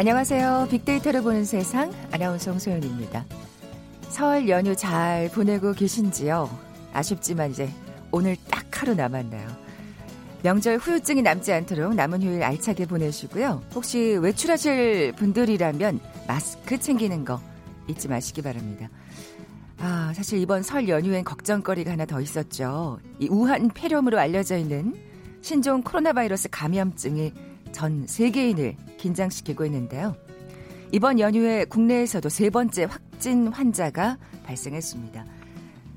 안녕하세요. 빅데이터를 보는 세상 아나운서 홍소연입니다. 설 연휴 잘 보내고 계신지요? 아쉽지만 이제 오늘 딱 하루 남았나요? 명절 후유증이 남지 않도록 남은 휴일 알차게 보내시고요. 혹시 외출하실 분들이라면 마스크 챙기는 거 잊지 마시기 바랍니다. 아, 사실 이번 설 연휴엔 걱정거리가 하나 더 있었죠. 이 우한 폐렴으로 알려져 있는 신종 코로나 바이러스 감염증이 전 세계인을 긴장시키고 있는데요. 이번 연휴에 국내에서도 세 번째 확진 환자가 발생했습니다.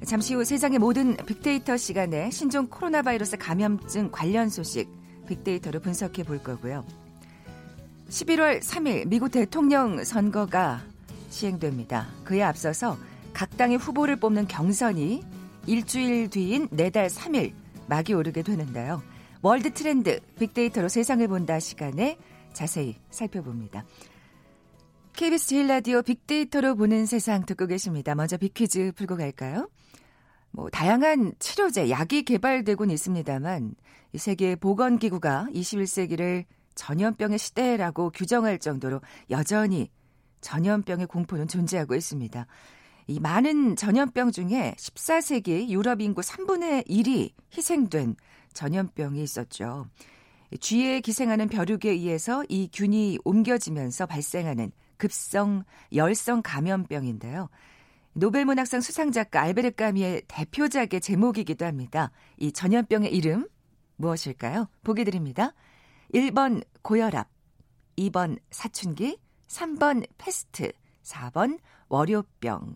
잠시 후 세상의 모든 빅데이터 시간에 신종 코로나 바이러스 감염증 관련 소식 빅데이터로 분석해 볼 거고요. 11월 3일 미국 대통령 선거가 시행됩니다. 그에 앞서서 각 당의 후보를 뽑는 경선이 일주일 뒤인 내달 3일 막이 오르게 되는데요. 월드 트렌드 빅데이터로 세상을 본다 시간에 자세히 살펴봅니다. KBS 제일 라디오 빅데이터로 보는 세상 듣고 계십니다. 먼저 빅퀴즈 풀고 갈까요? 뭐 다양한 치료제, 약이 개발되곤 있습니다만 이 세계 보건 기구가 21세기를 전염병의 시대라고 규정할 정도로 여전히 전염병의 공포는 존재하고 있습니다. 이 많은 전염병 중에 14세기 유럽 인구 3분의 1이 희생된 전염병이 있었죠. 쥐에 기생하는 벼룩에 의해서 이 균이 옮겨지면서 발생하는 급성 열성 감염병인데요. 노벨문학상 수상작가 알베르 까미의 대표작의 제목이기도 합니다. 이 전염병의 이름 무엇일까요? 보기 드립니다. 1번 고혈압, 2번 사춘기, 3번 페스트, 4번 월요병.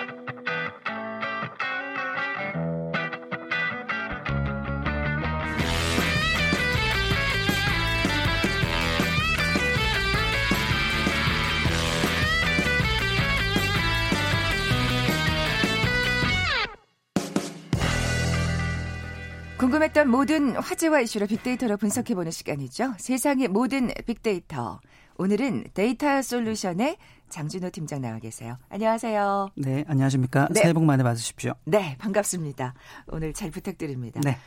궁금했던 모든 화제와 이슈를 빅데이터로 분석해보는 시간이죠. 세상의 모든 빅데이터. 오늘은 데이터 솔루션의 장준호 팀장 나와 계세요. 안녕하세요. 네, 안녕하십니까. 네. 새해 복 많이 받으십시오. 네, 반갑습니다. 오늘 잘 부탁드립니다. 네.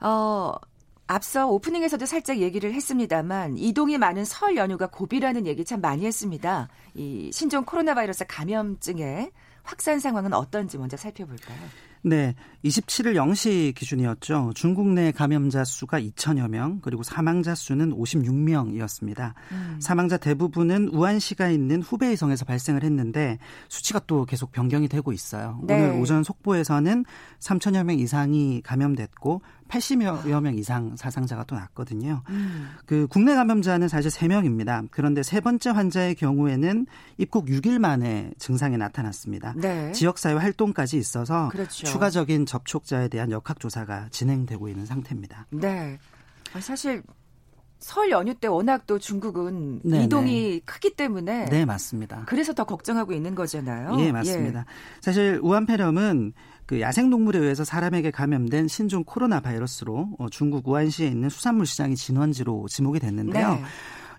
어, 앞서 오프닝에서도 살짝 얘기를 했습니다만 이동이 많은 설 연휴가 고비라는 얘기 참 많이 했습니다. 이 신종 코로나 바이러스 감염증의 확산 상황은 어떤지 먼저 살펴볼까요? 네, 27일 0시 기준이었죠. 중국 내 감염자 수가 2천여 명, 그리고 사망자 수는 56명이었습니다. 음. 사망자 대부분은 우한시가 있는 후베이성에서 발생을 했는데 수치가 또 계속 변경이 되고 있어요. 네. 오늘 오전 속보에서는 3천여 명 이상이 감염됐고 80여 명 이상 사상자가 또 났거든요. 음. 그 국내 감염자는 사실 3명입니다. 그런데 세 번째 환자의 경우에는 입국 6일 만에 증상이 나타났습니다. 네. 지역사회 활동까지 있어서 그렇죠. 추가적인 접촉자에 대한 역학조사가 진행되고 있는 상태입니다. 네. 사실 설 연휴 때 워낙 또 중국은 네네. 이동이 크기 때문에 네 맞습니다. 그래서 더 걱정하고 있는 거잖아요. 예 맞습니다. 예. 사실 우한폐렴은 그 야생동물에 의해서 사람에게 감염된 신종 코로나 바이러스로 어, 중국 우한시에 있는 수산물 시장이 진원지로 지목이 됐는데요. 네.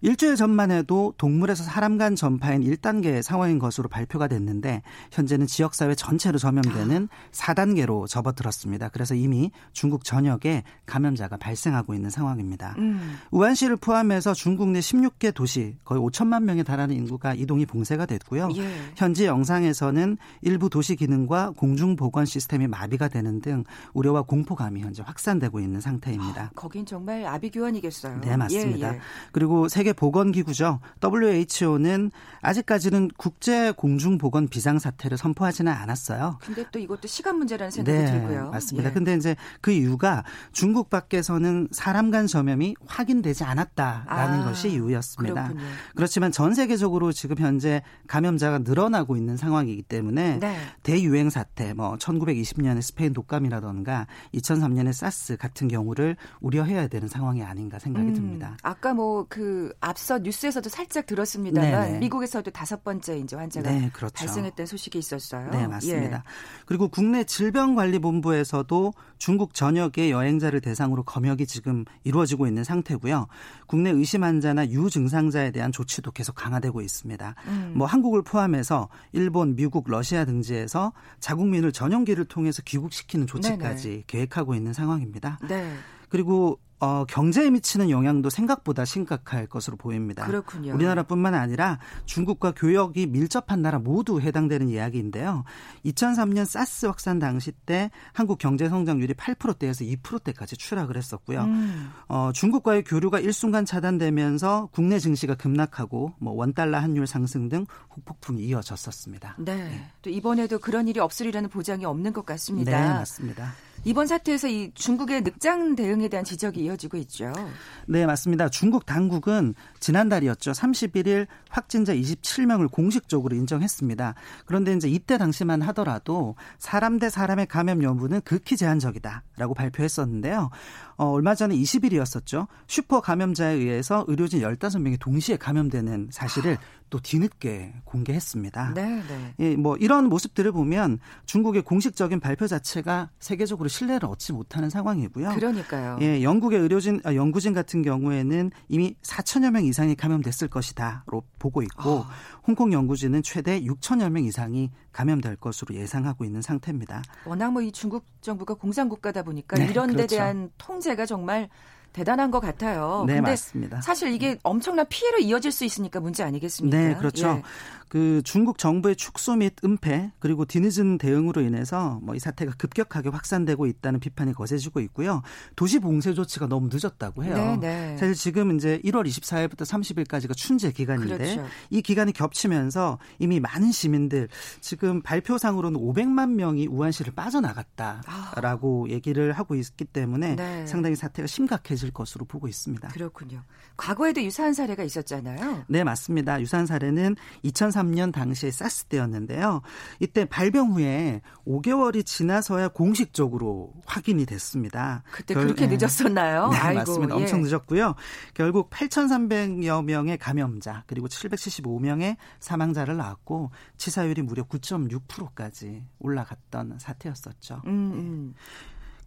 일주일 전만 해도 동물에서 사람 간 전파인 1단계 상황인 것으로 발표가 됐는데 현재는 지역사회 전체로 전염되는 4단계로 접어들었습니다. 그래서 이미 중국 전역에 감염자가 발생하고 있는 상황입니다. 음. 우한시를 포함해서 중국 내 16개 도시 거의 5천만 명에 달하는 인구가 이동이 봉쇄가 됐고요. 예. 현지 영상에서는 일부 도시 기능과 공중 보건 시스템이 마비가 되는 등 우려와 공포감이 현재 확산되고 있는 상태입니다. 아, 거긴 정말 아비규환이겠어요. 네, 맞습니다. 예, 예. 그리고 세계 세계 보건 기구죠. WHO는 아직까지는 국제 공중 보건 비상 사태를 선포하지는 않았어요. 근데 또 이것도 시간 문제라는 생각이 네, 들고요. 맞습니다. 예. 근데 이제 그 이유가 중국 밖에서는 사람 간 전염이 확인되지 않았다라는 아, 것이 이유였습니다. 그렇군요. 그렇지만 전 세계적으로 지금 현재 감염자가 늘어나고 있는 상황이기 때문에 네. 대유행 사태, 뭐 1920년의 스페인 독감이라던가 2003년의 사스 같은 경우를 우려해야 되는 상황이 아닌가 생각이 음, 듭니다. 아까 뭐 그 앞서 뉴스에서도 살짝 들었습니다만 네네. 미국에서도 다섯 번째 이제 환자가 네, 그렇죠. 발생했던 소식이 있었어요. 네, 맞습니다. 예. 그리고 국내 질병관리본부에서도 중국 전역의 여행자를 대상으로 검역이 지금 이루어지고 있는 상태고요. 국내 의심 환자나 유증상자에 대한 조치도 계속 강화되고 있습니다. 음. 뭐 한국을 포함해서 일본, 미국, 러시아 등지에서 자국민을 전용기를 통해서 귀국시키는 조치까지 네네. 계획하고 있는 상황입니다. 네. 그리고 어, 경제에 미치는 영향도 생각보다 심각할 것으로 보입니다. 그렇군요. 우리나라뿐만 아니라 중국과 교역이 밀접한 나라 모두 해당되는 이야기인데요. 2003년 사스 확산 당시 때 한국 경제 성장률이 8%대에서 2%대까지 추락을 했었고요. 음. 어, 중국과의 교류가 일순간 차단되면서 국내 증시가 급락하고 뭐 원달러 환율 상승 등 후폭풍이 이어졌었습니다. 네. 네. 또 이번에도 그런 일이 없으리라는 보장이 없는 것 같습니다. 네, 맞습니다. 이번 사태에서 이 중국의 늑장 대응에 대한 지적이 이어지고 있죠. 네, 맞습니다. 중국 당국은 지난달이었죠. 31일 확진자 27명을 공식적으로 인정했습니다. 그런데 이제 이때 당시만 하더라도 사람 대 사람의 감염 여부는 극히 제한적이다라고 발표했었는데요. 어, 얼마 전에 20일이었었죠. 슈퍼 감염자에 의해서 의료진 15명이 동시에 감염되는 사실을 또 뒤늦게 공개했습니다. 네, 네. 예, 뭐 이런 모습들을 보면 중국의 공식적인 발표 자체가 세계적으로 신뢰를 얻지 못하는 상황이고요. 그러니까요. 예, 영국의 의료진 아, 연구진 같은 경우에는 이미 4천여 명 이상이 감염됐을 것이다로 보고 있고 어. 홍콩 연구진은 최대 6천여 명 이상이 감염될 것으로 예상하고 있는 상태입니다. 워낙 뭐 이 중국 정부가 공산국가다 보니까 네, 이런 그렇죠. 데 대한 통제가 정말 대단한 것 같아요. 네, 근데 맞습니다. 사실 이게 엄청난 피해로 이어질 수 있으니까 문제 아니겠습니까? 네, 그렇죠. 예. 그 중국 정부의 축소 및 은폐 그리고 뒤늦은 대응으로 인해서 뭐 이 사태가 급격하게 확산되고 있다는 비판이 거세지고 있고요. 도시 봉쇄 조치가 너무 늦었다고 해요. 네, 네. 사실 지금 이제 1월 24일부터 30일까지가 춘제 기간인데 그렇죠. 이 기간이 겹치면서 이미 많은 시민들 지금 발표상으로는 500만 명이 우한시를 빠져나갔다라고 아. 얘기를 하고 있기 때문에 네. 상당히 사태가 심각해질 것으로 보고 있습니다. 그렇군요. 과거에도 유사한 사례가 있었잖아요. 네, 맞습니다. 유사한 사례는 2003년 당시에 사스 때였는데요. 이때 발병 후에 5개월이 지나서야 공식적으로 확인이 됐습니다. 그때 결, 그렇게 네. 늦었었나요? 네, 아이고, 맞습니다. 예. 엄청 늦었고요. 결국 8,300여 명의 감염자 그리고 775명의 사망자를 낳았고 치사율이 무려 9.6%까지 올라갔던 사태였었죠. 음, 음.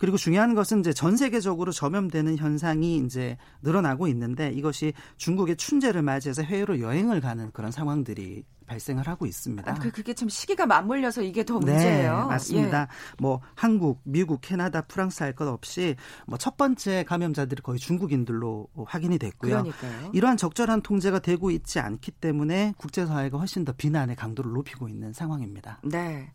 그리고 중요한 것은 이제 전 세계적으로 전염되는 현상이 이제 늘어나고 있는데 이것이 중국의 춘제를 맞이해서 해외로 여행을 가는 그런 상황들이 발생을 하고 있습니다. 아, 그, 그게 참 시기가 맞물려서 이게 더 문제예요. 네, 맞습니다. 예. 뭐 한국, 미국, 캐나다, 프랑스 할 것 없이 뭐 첫 번째 감염자들이 거의 중국인들로 확인이 됐고요. 그러니까요. 이러한 적절한 통제가 되고 있지 않기 때문에 국제사회가 훨씬 더 비난의 강도를 높이고 있는 상황입니다. 네.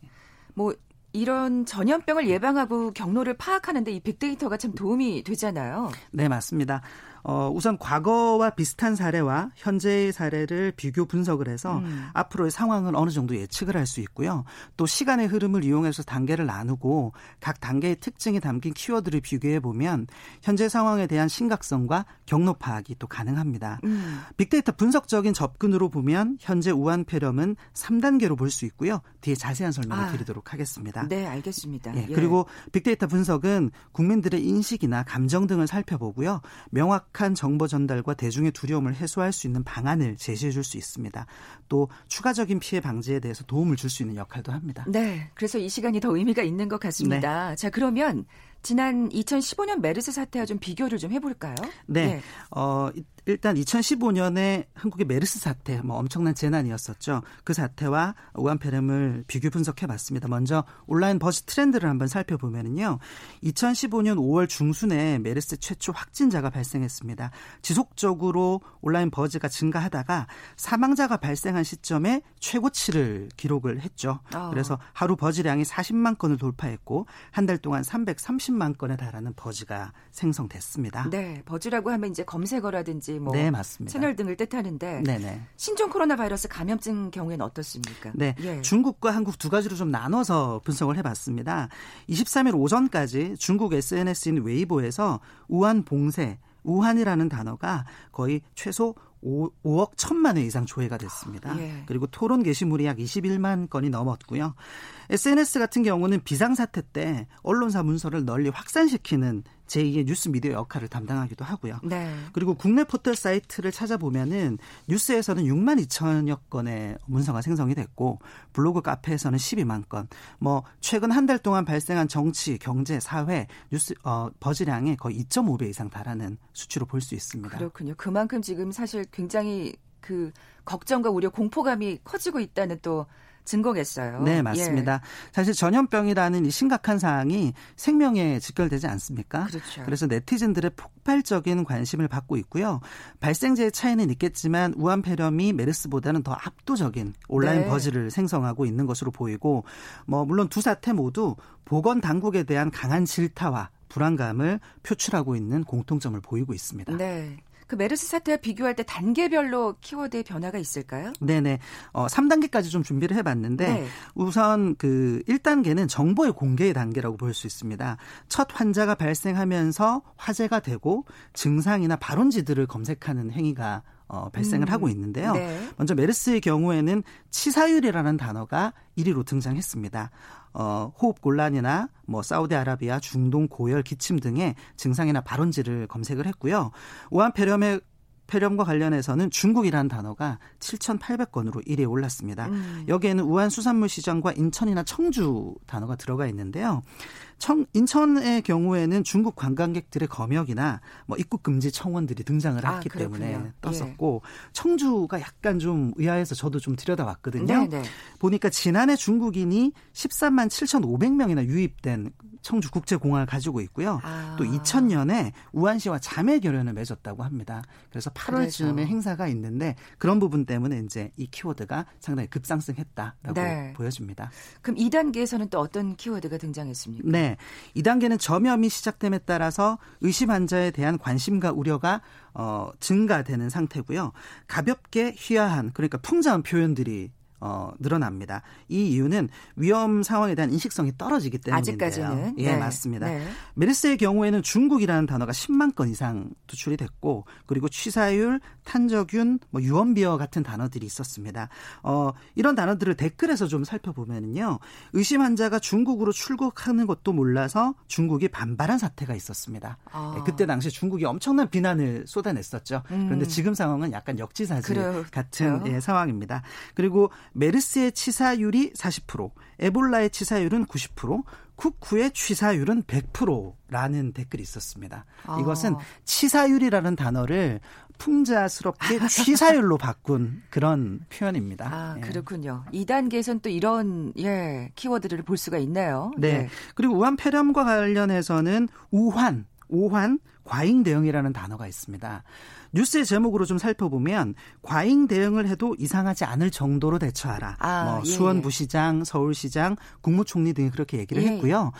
뭐 이런 전염병을 예방하고 경로를 파악하는데 이 빅데이터가 참 도움이 되잖아요. 네, 맞습니다. 어, 우선 과거와 비슷한 사례와 현재의 사례를 비교 분석을 해서 음. 앞으로의 상황을 어느 정도 예측을 할 수 있고요. 또 시간의 흐름을 이용해서 단계를 나누고 각 단계의 특징이 담긴 키워드를 비교해 보면 현재 상황에 대한 심각성과 경로 파악이 또 가능합니다. 음. 빅데이터 분석적인 접근으로 보면 현재 우한 폐렴은 3단계로 볼 수 있고요. 뒤에 자세한 설명을 아. 드리도록 하겠습니다. 네, 알겠습니다. 예, 예. 그리고 빅데이터 분석은 국민들의 인식이나 감정 등을 살펴보고요. 명확 명확한 정보 전달과 대중의 두려움을 해소할 수 있는 방안을 제시해 줄 수 있습니다. 또 추가적인 피해 방지에 대해서 도움을 줄 수 있는 역할도 합니다. 네. 그래서 이 시간이 더 의미가 있는 것 같습니다. 네. 자, 그러면 지난 2015년 메르스 사태와 좀 비교를 좀 해볼까요? 네. 네. 어, 일단 2015년에 한국의 메르스 사태, 뭐 엄청난 재난이었었죠. 그 사태와 우한폐렴을 비교 분석해봤습니다. 먼저 온라인 버즈 트렌드를 한번 살펴보면요. 2015년 5월 중순에 메르스 최초 확진자가 발생했습니다. 지속적으로 온라인 버즈가 증가하다가 사망자가 발생한 시점에 최고치를 기록을 했죠. 어. 그래서 하루 버즈량이 40만 건을 돌파했고 한 달 동안 330만 건에 달하는 버즈가 생성됐습니다. 네, 버즈라고 하면 이제 검색어라든지 뭐 네, 맞습니다. 채널 등을 뜻하는데 네네. 신종 코로나 바이러스 감염증 경우에는 어떻습니까? 네, 예. 중국과 한국 두 가지로 좀 나눠서 분석을 해 봤습니다. 23일 오전까지 중국 SNS인 웨이보에서 우한 봉쇄 우한이라는 단어가 거의 최소 5, 억 1천만 회 이상 조회가 됐습니다. 예. 그리고 토론 게시물이 약 21만 건이 넘었고요. SNS 같은 경우는 비상사태 때 언론사 문서를 널리 확산시키는 제2의 뉴스 미디어 역할을 담당하기도 하고요. 네. 그리고 국내 포털 사이트를 찾아보면은 뉴스에서는 6만 2천여 건의 문서가 생성이 됐고 블로그 카페에서는 12만 건. 뭐 최근 한 달 동안 발생한 정치, 경제, 사회 뉴스 어 버즈량의 거의 2.5배 이상 달하는 수치로 볼 수 있습니다. 그렇군요. 그만큼 지금 사실 굉장히 그 걱정과 우려, 공포감이 커지고 있다는 또 증거겠어요. 네, 맞습니다. 예. 사실 전염병이라는 이 심각한 사항이 생명에 직결되지 않습니까? 그렇죠. 그래서 네티즌들의 폭발적인 관심을 받고 있고요. 발생제의 차이는 있겠지만 우한 폐렴이 메르스보다는 더 압도적인 온라인 네. 버즈를 생성하고 있는 것으로 보이고 뭐 물론 두 사태 모두 보건 당국에 대한 강한 질타와 불안감을 표출하고 있는 공통점을 보이고 있습니다. 네. 그 메르스 사태와 비교할 때 단계별로 키워드의 변화가 있을까요? 네네. 어, 3단계까지 좀 준비를 해봤는데 네. 우선 그 1단계는 정보의 공개의 단계라고 볼 수 있습니다. 첫 환자가 발생하면서 화제가 되고 증상이나 발원지들을 검색하는 행위가 어, 발생을 음. 하고 있는데요. 네. 먼저 메르스의 경우에는 치사율이라는 단어가 1위로 등장했습니다. 어, 호흡 곤란이나 뭐 사우디아라비아, 중동 고열, 기침 등의 증상이나 발원지를 검색을 했고요. 우한 폐렴의 폐렴과 관련해서는 중국이라는 단어가 7,800건으로 1위에 올랐습니다. 음. 여기에는 우한 수산물 시장과 인천이나 청주 단어가 들어가 있는데요. 청, 인천의 경우에는 중국 관광객들의 검역이나 뭐 입국 금지 청원들이 등장을 아, 했기 아, 때문에 떴었고 예. 청주가 약간 좀 의아해서 저도 좀 들여다봤거든요. 네네. 네. 보니까 지난해 중국인이 13만 7,500명이나 유입된 청주 국제공항을 가지고 있고요. 아. 또 2000년에 우한시와 자매 결연을 맺었다고 합니다. 그래서 8월쯤에 그래서. 행사가 있는데 그런 부분 때문에 이제 이 키워드가 상당히 급상승했다라고 네. 보여집니다. 그럼 2단계에서는 또 어떤 키워드가 등장했습니까? 네. 2단계는 점염이 시작됨에 따라서 의심 환자에 대한 관심과 우려가 어, 증가되는 상태고요. 가볍게 희화한 그러니까 풍자한 표현들이 어, 늘어납니다. 이 이유는 위험 상황에 대한 인식성이 떨어지기 때문인데요. 아직까지는. 예, 네. 맞습니다. 네. 메르스의 경우에는 중국이라는 단어가 10만 건 이상 투출이 됐고 그리고 취사율, 탄저균, 뭐 유언비어 같은 단어들이 있었습니다. 어, 이런 단어들을 댓글에서 좀 살펴보면요. 의심 환자가 중국으로 출국하는 것도 몰라서 중국이 반발한 사태가 있었습니다. 아. 네, 그때 당시 중국이 엄청난 비난을 쏟아냈었죠. 음. 그런데 지금 상황은 약간 역지사지 그렇죠. 같은 예, 상황입니다. 그리고 메르스의 치사율이 40%, 에볼라의 치사율은 90%, 쿠쿠의 취사율은 100%라는 댓글이 있었습니다. 아. 이것은 치사율이라는 단어를 풍자스럽게 취사율로 바꾼 그런 표현입니다. 아, 예. 그렇군요. 2단계에서는 또 이런 예, 키워드를 볼 수가 있네요. 네. 네. 그리고 우한 폐렴과 관련해서는 우환, 오환, 과잉 대응이라는 단어가 있습니다. 뉴스의 제목으로 좀 살펴보면 과잉 대응을 해도 이상하지 않을 정도로 대처하라. 아, 뭐 예. 수원 부시장, 서울시장, 국무총리 등이 그렇게 얘기를 예. 했고요.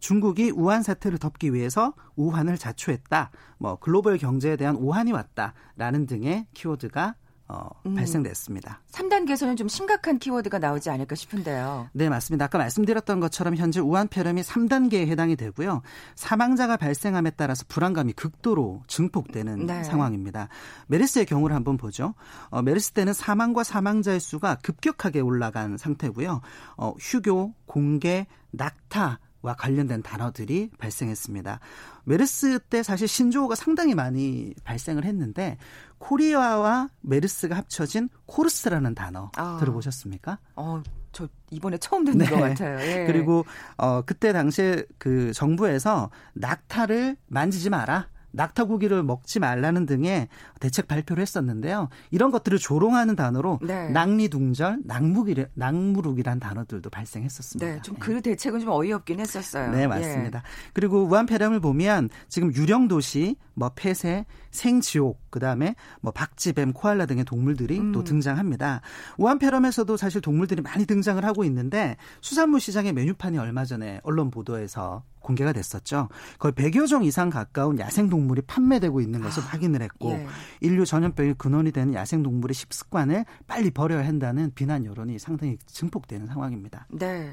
중국이 우한 사태를 덮기 위해서 우한을 자초했다. 뭐 글로벌 경제에 대한 오한이 왔다라는 등의 키워드가 어, 음. 발생됐습니다. 3단계에서는 좀 심각한 키워드가 나오지 않을까 싶은데요. 네, 맞습니다. 아까 말씀드렸던 것처럼 현재 우한 폐렴이 3단계에 해당이 되고요. 사망자가 발생함에 따라서 불안감이 극도로 증폭되는 네. 상황입니다. 메르스의 경우를 한번 보죠. 어, 메르스 때는 사망과 사망자의 수가 급격하게 올라간 상태고요. 어, 휴교, 공개, 낙타, 와 관련된 단어들이 발생했습니다. 메르스 때 사실 신조어가 상당히 많이 발생을 했는데 코리아와 메르스가 합쳐진 코르스라는 단어 아. 들어보셨습니까? 어, 저 이번에 처음 듣는 네. 것 같아요. 예. 그리고 어 그때 당시에 그 정부에서 낙타를 만지지 마라. 낙타 고기를 먹지 말라는 등의 대책 발표를 했었는데요. 이런 것들을 조롱하는 단어로 네. 낙리둥절, 낙무기, 낙무룩이란 단어들도 발생했었습니다. 네, 좀그 네. 대책은 좀 어이없긴 했었어요. 네, 맞습니다. 예. 그리고 우한 폐렴을 보면 지금 유령 도시, 뭐 폐쇄, 생지옥, 그다음에 뭐 박쥐뱀, 코알라 등의 동물들이 음. 또 등장합니다. 우한 폐렴에서도 사실 동물들이 많이 등장을 하고 있는데 수산물 시장의 메뉴판이 얼마 전에 언론 보도에서 공개가 됐었죠. 거의 100여 종 이상 가까운 야생 동물이 판매되고 있는 것을 아, 확인을 했고 예. 인류 전염병의 근원이 되는 야생 동물의 식습관을 빨리 버려야 한다는 비난 여론이 상당히 증폭되는 상황입니다. 네.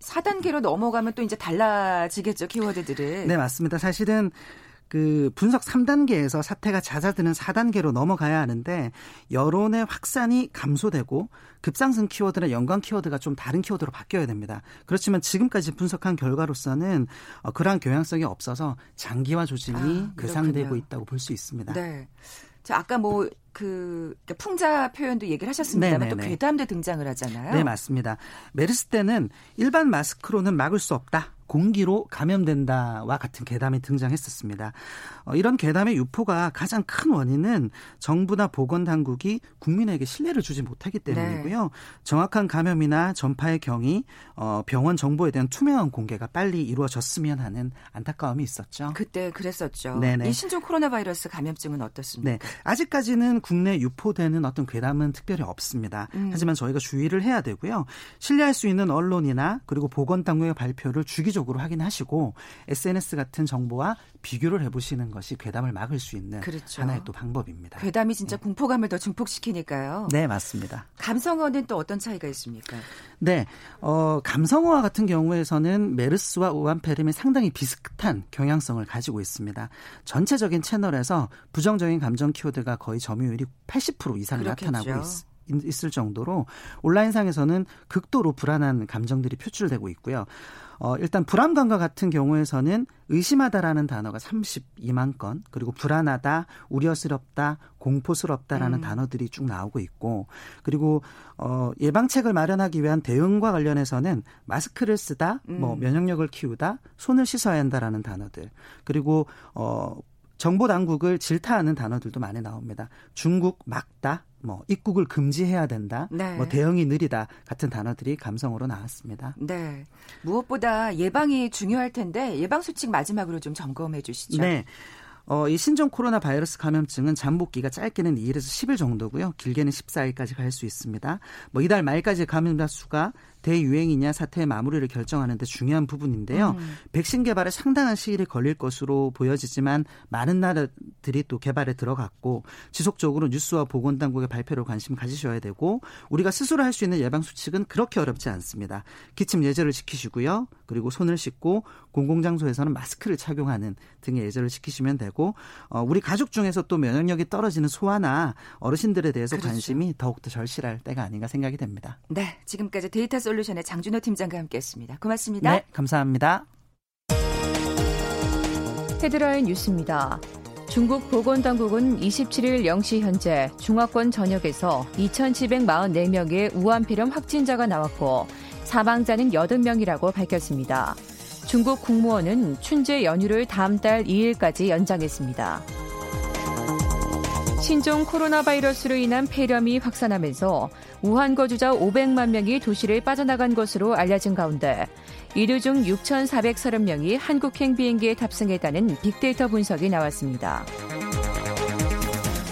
4단계로 넘어가면 또 이제 달라지겠죠, 키워드들이. 네, 맞습니다. 사실은 그 분석 3단계에서 사태가 잦아드는 4단계로 넘어가야 하는데 여론의 확산이 감소되고 급상승 키워드나 연관 키워드가 좀 다른 키워드로 바뀌어야 됩니다. 그렇지만 지금까지 분석한 결과로서는 어, 그러한 경향성이 없어서 장기화 조짐이 아, 예상되고 있다고 볼 수 있습니다. 네. 자, 아까 뭐, 그, 그러니까 풍자 표현도 얘기를 하셨습니다만 네네네. 또 괴담도 등장을 하잖아요. 네, 맞습니다. 메르스 때는 일반 마스크로는 막을 수 없다. 공기로 감염된다와 같은 괴담이 등장했었습니다. 어, 이런 괴담의 유포가 가장 큰 원인은 정부나 보건당국이 국민에게 신뢰를 주지 못하기 때문이고요. 네. 정확한 감염이나 전파의 경위, 어, 병원 정보에 대한 투명한 공개가 빨리 이루어졌으면 하는 안타까움이 있었죠. 그때 그랬었죠. 네네. 이 신종 코로나 바이러스 감염증은 어떻습니까? 네. 아직까지는 국내 유포되는 어떤 괴담은 특별히 없습니다. 음. 하지만 저희가 주의를 해야 되고요. 신뢰할 수 있는 언론이나 그리고 보건당국의 발표를 주기적으로 확인하시고 SNS 같은 정보와 비교를 해보시는 것이 괴담을 막을 수 있는 그렇죠. 하나의 또 방법입니다. 괴담이 진짜 네. 공포감을 더 증폭시키니까요. 네, 맞습니다. 감성어는 또 어떤 차이가 있습니까? 네, 어, 감성어와 같은 경우에서는 메르스와 우한페림이 상당히 비슷한 경향성을 가지고 있습니다. 전체적인 채널에서 부정적인 감정 키워드가 거의 점유 율이 80% 이상 그렇겠죠. 나타나고 있습니다. 있을 정도로 온라인상에서는 극도로 불안한 감정들이 표출되고 있고요. 어, 일단 불안감과 같은 경우에서는 의심하다라는 단어가 32만 건, 그리고 불안하다, 우려스럽다, 공포스럽다라는 음. 단어들이 쭉 나오고 있고, 그리고 어, 예방책을 마련하기 위한 대응과 관련해서는 마스크를 쓰다, 뭐 음. 뭐 면역력을 키우다, 손을 씻어야 한다라는 단어들, 그리고 어, 정보 당국을 질타하는 단어들도 많이 나옵니다. 중국 막다, 뭐 입국을 금지해야 된다, 네. 뭐 대응이 느리다 같은 단어들이 감성으로 나왔습니다. 네. 무엇보다 예방이 중요할 텐데 예방 수칙 마지막으로 좀 점검해 주시죠. 네. 어, 이 신종 코로나 바이러스 감염증은 잠복기가 짧게는 2일에서 10일 정도고요. 길게는 14일까지 갈 수 있습니다. 뭐 이달 말까지 감염자 수가 대유행이냐 사태의 마무리를 결정하는 데 중요한 부분인데요. 음. 백신 개발에 상당한 시일이 걸릴 것으로 보여지지만 많은 나라들이 또 개발에 들어갔고 지속적으로 뉴스와 보건당국의 발표를 관심 가지셔야 되고 우리가 스스로 할 수 있는 예방 수칙은 그렇게 어렵지 않습니다. 기침 예절을 지키시고요. 그리고 손을 씻고 공공장소에서는 마스크를 착용하는 등의 예절을 지키시면 되고 어, 우리 가족 중에서 또 면역력이 떨어지는 소아나 어르신들에 대해서 그렇죠. 관심이 더욱더 절실할 때가 아닌가 생각이 됩니다. 네, 지금까지 데이터 솔루션의 장준호 팀장과 함께했습니다. 고맙습니다. 네, 감사합니다. 헤드라인 뉴스입니다. 중국 보건당국은 27일 0시 현재 중화권 전역에서 2,744명의 우한폐렴 확진자가 나왔고 사망자는 80명이라고 밝혔습니다. 중국 국무원은 춘제 연휴를 다음 달 2일까지 연장했습니다. 신종 코로나 바이러스로 인한 폐렴이 확산하면서 우한 거주자 500만 명이 도시를 빠져나간 것으로 알려진 가운데 이들 중 6,430명이 한국행 비행기에 탑승했다는 빅데이터 분석이 나왔습니다.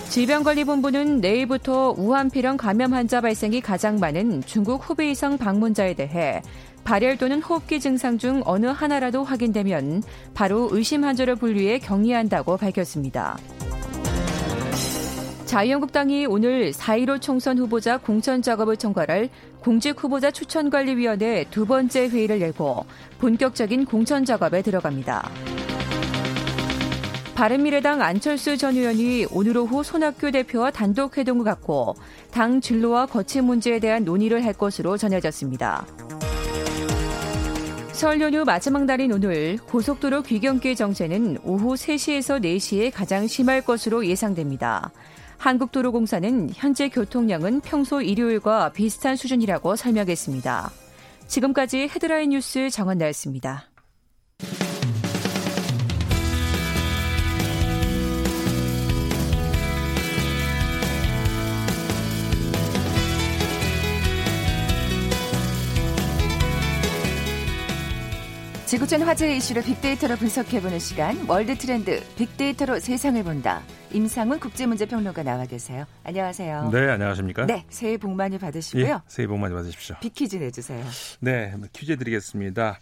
질병관리본부는 내일부터 우한폐렴 감염 환자 발생이 가장 많은 중국 후베이성 방문자에 대해 발열 또는 호흡기 증상 중 어느 하나라도 확인되면 바로 의심 환자로 분류해 격리한다고 밝혔습니다. 자유한국당이 오늘 4.15 총선 후보자 공천 작업을 총괄할 공직 후보자 추천관리위원회 두 번째 회의를 열고 본격적인 공천 작업에 들어갑니다. 바른미래당 안철수 전 의원이 오늘 오후 손학규 대표와 단독 회동을 갖고 당 진로와 거취 문제에 대한 논의를 할 것으로 전해졌습니다. 설 연휴 마지막 날인 오늘 고속도로 귀경길 정체는 오후 3시에서 4시에 가장 심할 것으로 예상됩니다. 한국도로공사는 현재 교통량은 평소 일요일과 비슷한 수준이라고 설명했습니다. 지금까지 헤드라인 뉴스 정원 나였습니다. 지구촌 화제 이슈를 빅데이터로 분석해보는 시간 월드 트렌드 빅데이터로 세상을 본다. 임상훈 국제문제평론가 나와 계세요. 안녕하세요. 네, 안녕하십니까? 네, 새해 복 많이 받으시고요. 예, 새해 복 많이 받으십시오. 빅퀴즈 내주세요. 네, 퀴즈 드리겠습니다.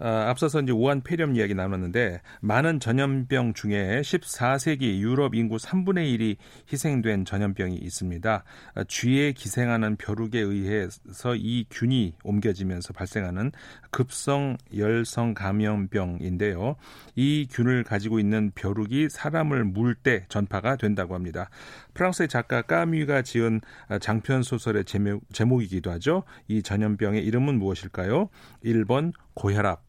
어, 앞서서 이제 우한 폐렴 이야기 나눴는데 많은 전염병 중에 14세기 유럽 인구 3분의 1이 희생된 전염병이 있습니다. 어, 쥐에 기생하는 벼룩에 의해서 이 균이 옮겨지면서 발생하는 급성 열성 감염병인데요. 이 균을 가지고 있는 벼룩이 사람을 물 때 전파가 된다고 합니다. 프랑스의 작가 까뮤가 지은 장편 소설의 제목, 제목이기도 하죠. 이 전염병의 이름은 무엇일까요? 1번 고혈압,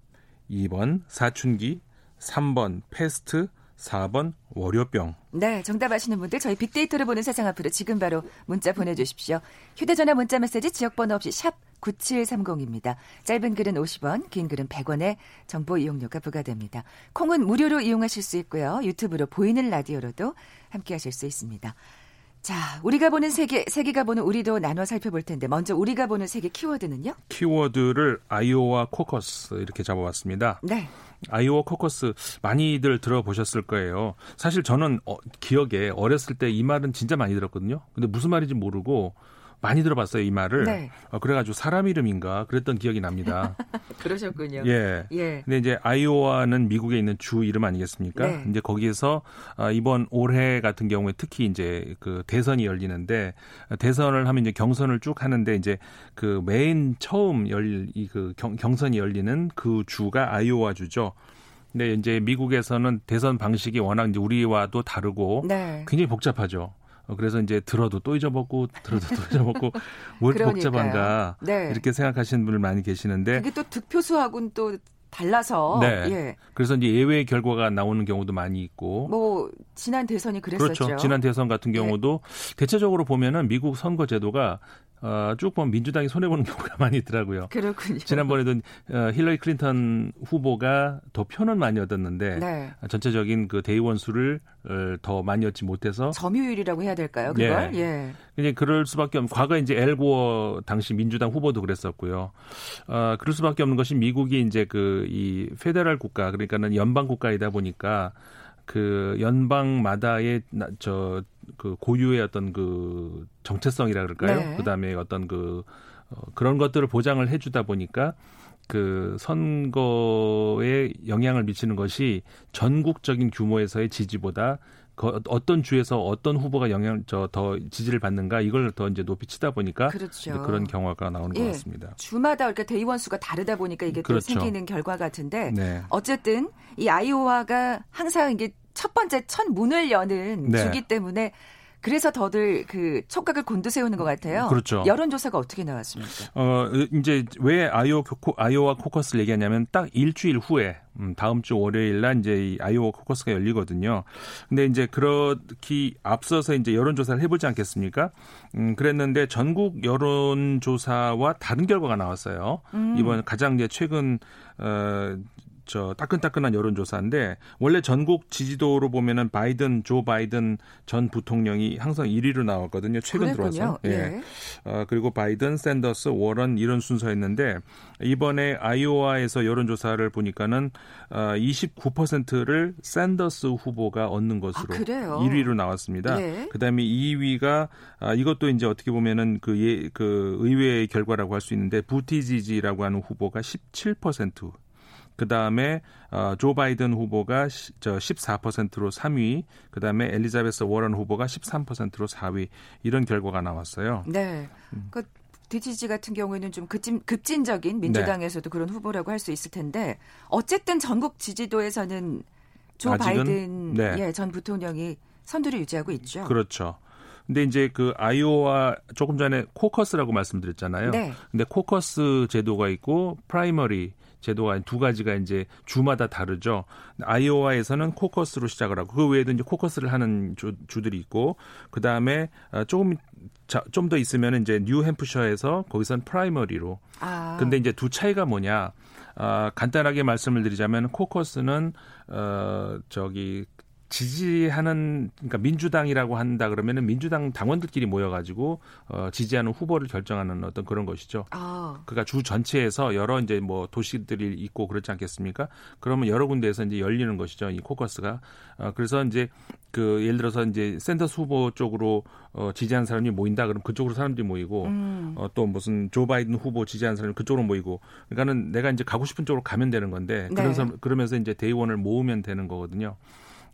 2번 사춘기, 3번 패스트, 4번 월요병. 네, 정답 아시는 분들 저희 빅데이터를 보는 세상 앞으로 지금 바로 문자 보내주십시오. 휴대전화 문자 메시지 지역번호 없이 샵 9730입니다. 짧은 글은 50원, 긴 글은 100원의 정보 이용료가 부과됩니다. 콩은 무료로 이용하실 수 있고요. 유튜브로 보이는 라디오로도 함께 하실 수 있습니다. 자, 우리가 보는 세계, 세계가 보는 우리도 나눠 살펴볼 텐데 먼저 우리가 보는 세계 키워드는요? 키워드를 아이오와 코커스 이렇게 잡아봤습니다. 네. 아이오와 코커스 많이들 들어보셨을 거예요. 사실 저는 어, 기억에 어렸을 때 이 말은 진짜 많이 들었거든요. 근데 무슨 말인지 모르고 많이 들어봤어요 이 말을. 네. 어, 그래가지고 사람 이름인가 그랬던 기억이 납니다. 그러셨군요. 예. 예. 근데 이제 아이오와는 미국에 있는 주 이름 아니겠습니까? 네. 이제 거기에서 아, 이번 올해 같은 경우에 특히 이제 그 대선이 열리는데 대선을 하면 이제 경선을 쭉 하는데 이제 그맨 처음 열 이 그 경선이 열리는 그 주가 아이오와 주죠. 근데 이제 미국에서는 대선 방식이 워낙 이제 우리와도 다르고 네. 굉장히 복잡하죠. 어, 그래서 이제 들어도 또 잊어먹고 들어도 또 잊어먹고 뭘 복잡한가 네. 이렇게 생각하시는 분들 많이 계시는데 그게 또 득표수하고는 또 달라서 네. 예. 그래서 이제 예외 결과가 나오는 경우도 많이 있고 뭐 지난 대선이 그랬었죠. 그렇죠. 지난 대선 같은 네. 경우도 네. 대체적으로 보면은 미국 선거 제도가 어, 쭉 보면 민주당이 손해보는 경우가 많이 있더라고요. 그렇군요. 지난번에도 어, 힐러리 클린턴 후보가 더 표는 많이 얻었는데 네. 전체적인 그 대의원 수를 어, 더 많이 얻지 못해서 점유율이라고 해야 될까요? 그걸? 예. 예. 이제 그럴 수밖에 없는 과거 이제 엘고어 당시 민주당 후보도 그랬었고요. 어, 그럴 수밖에 없는 것이 미국이 이제 그 이 페데럴 국가 그러니까는 연방 국가이다 보니까 그 연방마다의 저 그 고유의 어떤 그 정체성이라 그럴까요? 네. 그다음에 어떤 그 어, 그런 것들을 보장을 해주다 보니까 그 선거에 영향을 미치는 것이 전국적인 규모에서의 지지보다 그 어떤 주에서 어떤 후보가 영향 저더 지지를 받는가 이걸 더 이제 높이 치다 보니까 그렇죠. 그런 경우가 나오는 예, 것 같습니다. 주마다 이렇게 대의원 수가 다르다 보니까 이게 그렇죠. 또 생기는 결과 같은데 네. 어쨌든 이 아이오와가 항상 이게 첫 번째 첫 문을 여는 네. 주기 때문에 그래서 더들 그 촉각을 곤두세우는 것 같아요. 그렇죠. 여론조사가 어떻게 나왔습니까? 어, 이제 왜 아이오, 아이오와 코커스를 얘기하냐면 딱 일주일 후에 음, 다음 주 월요일 날 이제 이 아이오와 코커스가 열리거든요. 근데 이제 그렇게 앞서서 이제 여론조사를 해보지 않겠습니까? 음, 그랬는데 전국 여론조사와 다른 결과가 나왔어요. 음. 이번 가장 이제 최근 어, 저 따끈따끈한 여론조사인데 원래 전국 지지도로 보면은 바이든 조 바이든 전 부통령이 항상 1위로 나왔거든요. 최근. 들어와서. 예. 예. 어, 그리고 바이든, 샌더스, 워런 이런 순서였는데 이번에 아이오와에서 여론조사를 보니까는 어, 29%를 샌더스 후보가 얻는 것으로 아, 1위로 나왔습니다. 예. 그다음에 2위가 아, 이것도 이제 어떻게 보면은 그, 예, 그 의외의 결과라고 할 수 있는데 부티지지라고 하는 후보가 17%. 그 다음에 어, 조 바이든 후보가 시, 저 14%로 3위, 그 다음에 엘리자베스 워런 후보가 13%로 4위 이런 결과가 나왔어요. 네. 음. 그 디지지 같은 경우에는 좀 급진, 급진적인 민주당에서도 네. 그런 후보라고 할 수 있을 텐데 어쨌든 전국 지지도에서는 조 바이든 네. 예, 전 부통령이 선두를 유지하고 있죠. 그렇죠. 근데 이제 그 아이오와 조금 전에 코커스라고 말씀드렸잖아요. 네. 근데 코커스 제도가 있고 프라이머리 제도가 두 가지가 이제 주마다 다르죠. 아이오와에서는 코커스로 시작을 하고 그 외에도 이제 코커스를 하는 주, 주들이 있고 그 다음에 어, 조금 좀 더 있으면 이제 뉴햄프셔에서 거기선 프라이머리로. 아. 근데 이제 두 차이가 뭐냐? 아, 간단하게 말씀을 드리자면 코커스는 어 저기 지지하는 그러니까 민주당이라고 한다 그러면은 민주당 당원들끼리 모여가지고 어, 지지하는 후보를 결정하는 어떤 그런 것이죠. 아. 그러니까 주 전체에서 여러 이제 뭐 도시들이 있고 그렇지 않겠습니까? 그러면 여러 군데에서 이제 열리는 것이죠. 이 코커스가. 어, 그래서 이제 그 예를 들어서 이제 샌더스 후보 쪽으로 어, 지지하는 사람이 모인다 그러면 그쪽으로 사람들이 모이고 음. 어, 또 무슨 조 바이든 후보 지지하는 사람이 그쪽으로 모이고 그러니까는 내가 이제 가고 싶은 쪽으로 가면 되는 건데 네. 그래서 그러면서 이제 대의원을 모으면 되는 거거든요.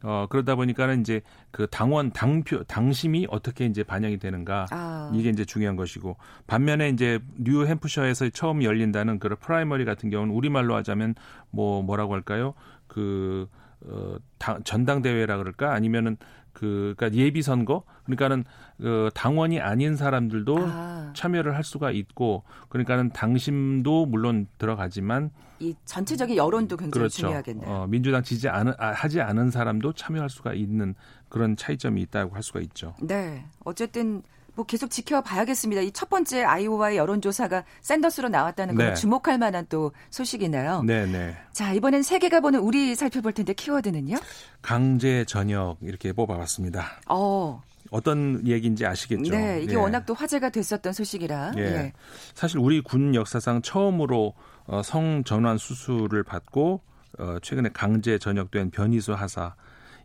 어, 그러다 보니까는 이제 그 당원, 당표, 당심이 어떻게 이제 반영이 되는가. 아. 이게 이제 중요한 것이고. 반면에 이제 뉴햄프셔에서 처음 열린다는 그런 프라이머리 같은 경우는 우리말로 하자면 뭐 뭐라고 할까요? 그, 어, 당, 전당대회라 그럴까? 아니면은 그, 그니까 예비 선거? 그러니까는 그 당원이 아닌 사람들도 아. 참여를 할 수가 있고, 그러니까는 당심도 물론 들어가지만 이 전체적인 여론도 굉장히 그렇죠. 중요하겠네요. 어, 민주당 지지 않은, 아, 하지 않은 사람도 참여할 수가 있는 그런 차이점이 있다고 할 수가 있죠. 네. 어쨌든 뭐 계속 지켜봐야겠습니다. 이 첫 번째 아이오와의 여론조사가 샌더스로 나왔다는 건 네. 주목할 만한 또 소식이네요. 네, 네. 자, 이번엔 세계가 보는 우리 살펴볼 텐데 키워드는요? 강제 전역 이렇게 뽑아봤습니다. 어. 어떤 얘기인지 아시겠죠? 네, 이게 예. 워낙 또 화제가 됐었던 소식이라. 예. 예. 사실 우리 군 역사상 처음으로 어, 성전환 수술을 받고 어, 최근에 강제 전역된 변희수 하사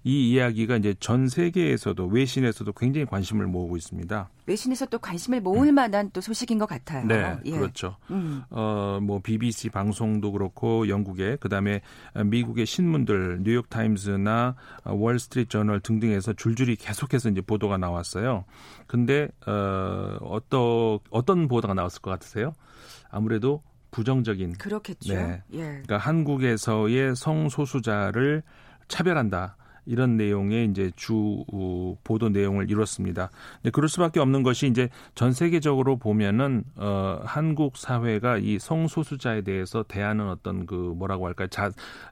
이 이야기가 이제 전 세계에서도 외신에서도 굉장히 관심을 모으고 있습니다. 외신에서 또 관심을 모을 음. 만한 또 소식인 것 같아요. 네, 예. 그렇죠. 음. 어, 뭐 BBC 방송도 그렇고 영국의 그다음에 미국의 신문들 뉴욕 타임스나 월스트리트 저널 등등에서 줄줄이 계속해서 이제 보도가 나왔어요. 근데 어, 어떤 어떤 보도가 나왔을 것 같으세요? 아무래도 부정적인 그렇겠죠. 네. 예. 그러니까 한국에서의 성소수자를 차별한다. 이런 내용의 이제 주 어, 보도 내용을 이뤘습니다. 근데 그럴 수밖에 없는 것이 이제 전 세계적으로 보면은 어 한국 사회가 이 성소수자에 대해서 대하는 어떤 그 뭐라고 할까 자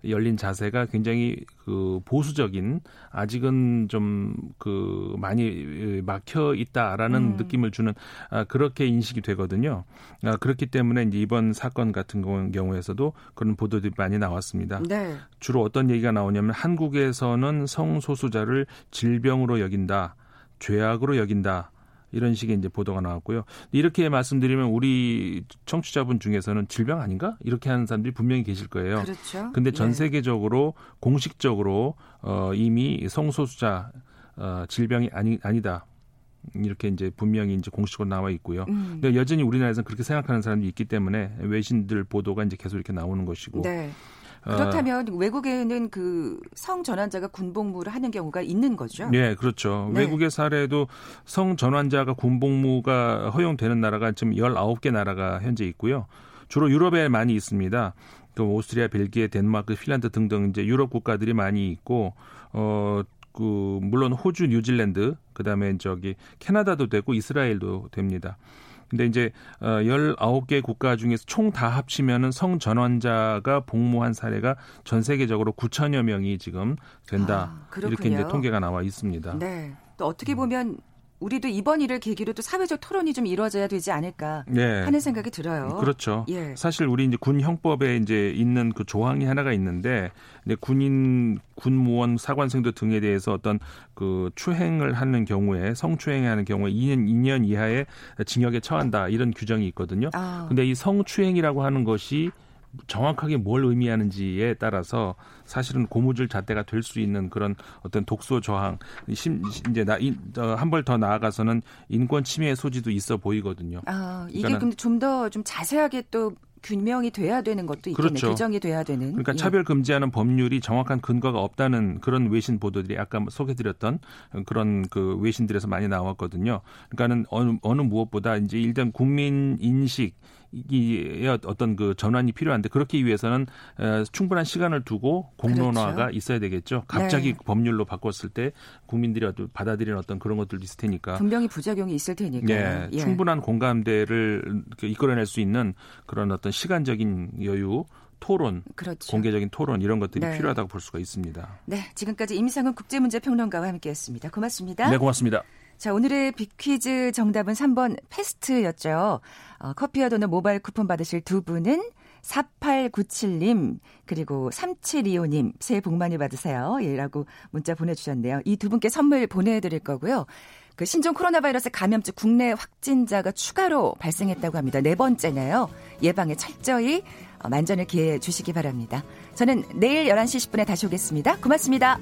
열린 자세가 굉장히 그 보수적인 아직은 좀 그 많이 막혀 있다라는 음. 느낌을 주는 아, 그렇게 인식이 되거든요. 아, 그렇기 때문에 이제 이번 사건 같은 경우에서도 그런 보도들이 많이 나왔습니다. 네. 주로 어떤 얘기가 나오냐면 한국에서는 성소수자를 질병으로 여긴다, 죄악으로 여긴다. 이런 식의 이제 보도가 나왔고요. 이렇게 말씀드리면 우리 청취자분 중에서는 질병 아닌가? 이렇게 하는 사람들이 분명히 계실 거예요. 그렇죠. 근데 전 네. 세계적으로 공식적으로 어 이미 성소수자 어 질병이 아니 아니다. 이렇게 이제 분명히 이제 공식으로 나와 있고요. 음. 근데 여전히 우리나라에서는 그렇게 생각하는 사람이 있기 때문에 외신들 보도가 이제 계속 이렇게 나오는 것이고. 네. 그렇다면 어. 외국에는 그 성전환자가 군복무를 하는 경우가 있는 거죠? 네, 그렇죠. 네. 외국의 사례도 성전환자가 군복무가 허용되는 나라가 지금 19개 나라가 현재 있고요. 주로 유럽에 많이 있습니다. 그 오스트리아, 벨기에, 덴마크, 핀란드 등등 이제 유럽 국가들이 많이 있고 어. 그 물론 호주, 뉴질랜드, 그다음에 저기 캐나다도 되고 이스라엘도 됩니다. 근데 이제 어 19개 국가 중에서 총 다 합치면은 성전환자가 복무한 사례가 전 세계적으로 9천여 명이 지금 된다. 아, 이렇게 이제 통계가 나와 있습니다. 네. 또 어떻게 보면 우리도 이번 일을 계기로 또 사회적 토론이 좀 이루어져야 되지 않을까 네. 하는 생각이 들어요. 그렇죠. 예. 사실 우리 이제 군 형법에 이제 있는 그 조항이 하나가 있는데 이제 군인 군무원 사관생도 등에 대해서 어떤 그 추행을 하는 경우에 성추행하는 경우에 2년 2년 이하의 징역에 처한다 이런 규정이 있거든요. 아. 근데 이 성추행이라고 하는 것이 정확하게 뭘 의미하는지에 따라서 사실은 고무줄 잣대가 될 수 있는 그런 어떤 독소 저항, 심, 이제 나, 어, 한벌 더 나아가서는 인권 침해 소지도 있어 보이거든요. 아, 이게 근데 좀 더좀 좀 자세하게 또 규명이 돼야 되는 것도 있겠네. 그렇죠. 규정이 돼야 되는. 그러니까 예. 차별 금지하는 법률이 정확한 근거가 없다는 그런 외신 보도들이 아까 소개드렸던 그런 그 외신들에서 많이 나왔거든요. 그러니까는 어느, 어느 무엇보다 이제 일단 국민 인식 이 어떤 그 전환이 필요한데 그렇기 위해서는 충분한 시간을 두고 공론화가 그렇죠. 있어야 되겠죠. 갑자기 네. 법률로 바꿨을 때 국민들이 받아들이는 어떤 그런 것들도 있을 테니까 분명히 부작용이 있을 테니까 네, 예. 충분한 공감대를 이끌어낼 수 있는 그런 어떤 시간적인 여유 토론, 그렇죠. 공개적인 토론 이런 것들이 네. 필요하다고 볼 수가 있습니다. 네, 지금까지 임상훈 국제문제평론가와 함께했습니다. 고맙습니다. 네, 고맙습니다. 자, 오늘의 빅퀴즈 정답은 3번 패스트였죠. 어, 커피와 도넛 모바일 쿠폰 받으실 두 분은 4897님, 그리고 3725님, 새해 복 많이 받으세요. 예, 라고 문자 보내주셨네요. 이 두 분께 선물 보내드릴 거고요. 그 신종 코로나 바이러스 감염증 국내 확진자가 추가로 발생했다고 합니다. 네 번째네요. 예방에 철저히 만전을 기해 주시기 바랍니다. 저는 내일 11시 10분에 다시 오겠습니다. 고맙습니다.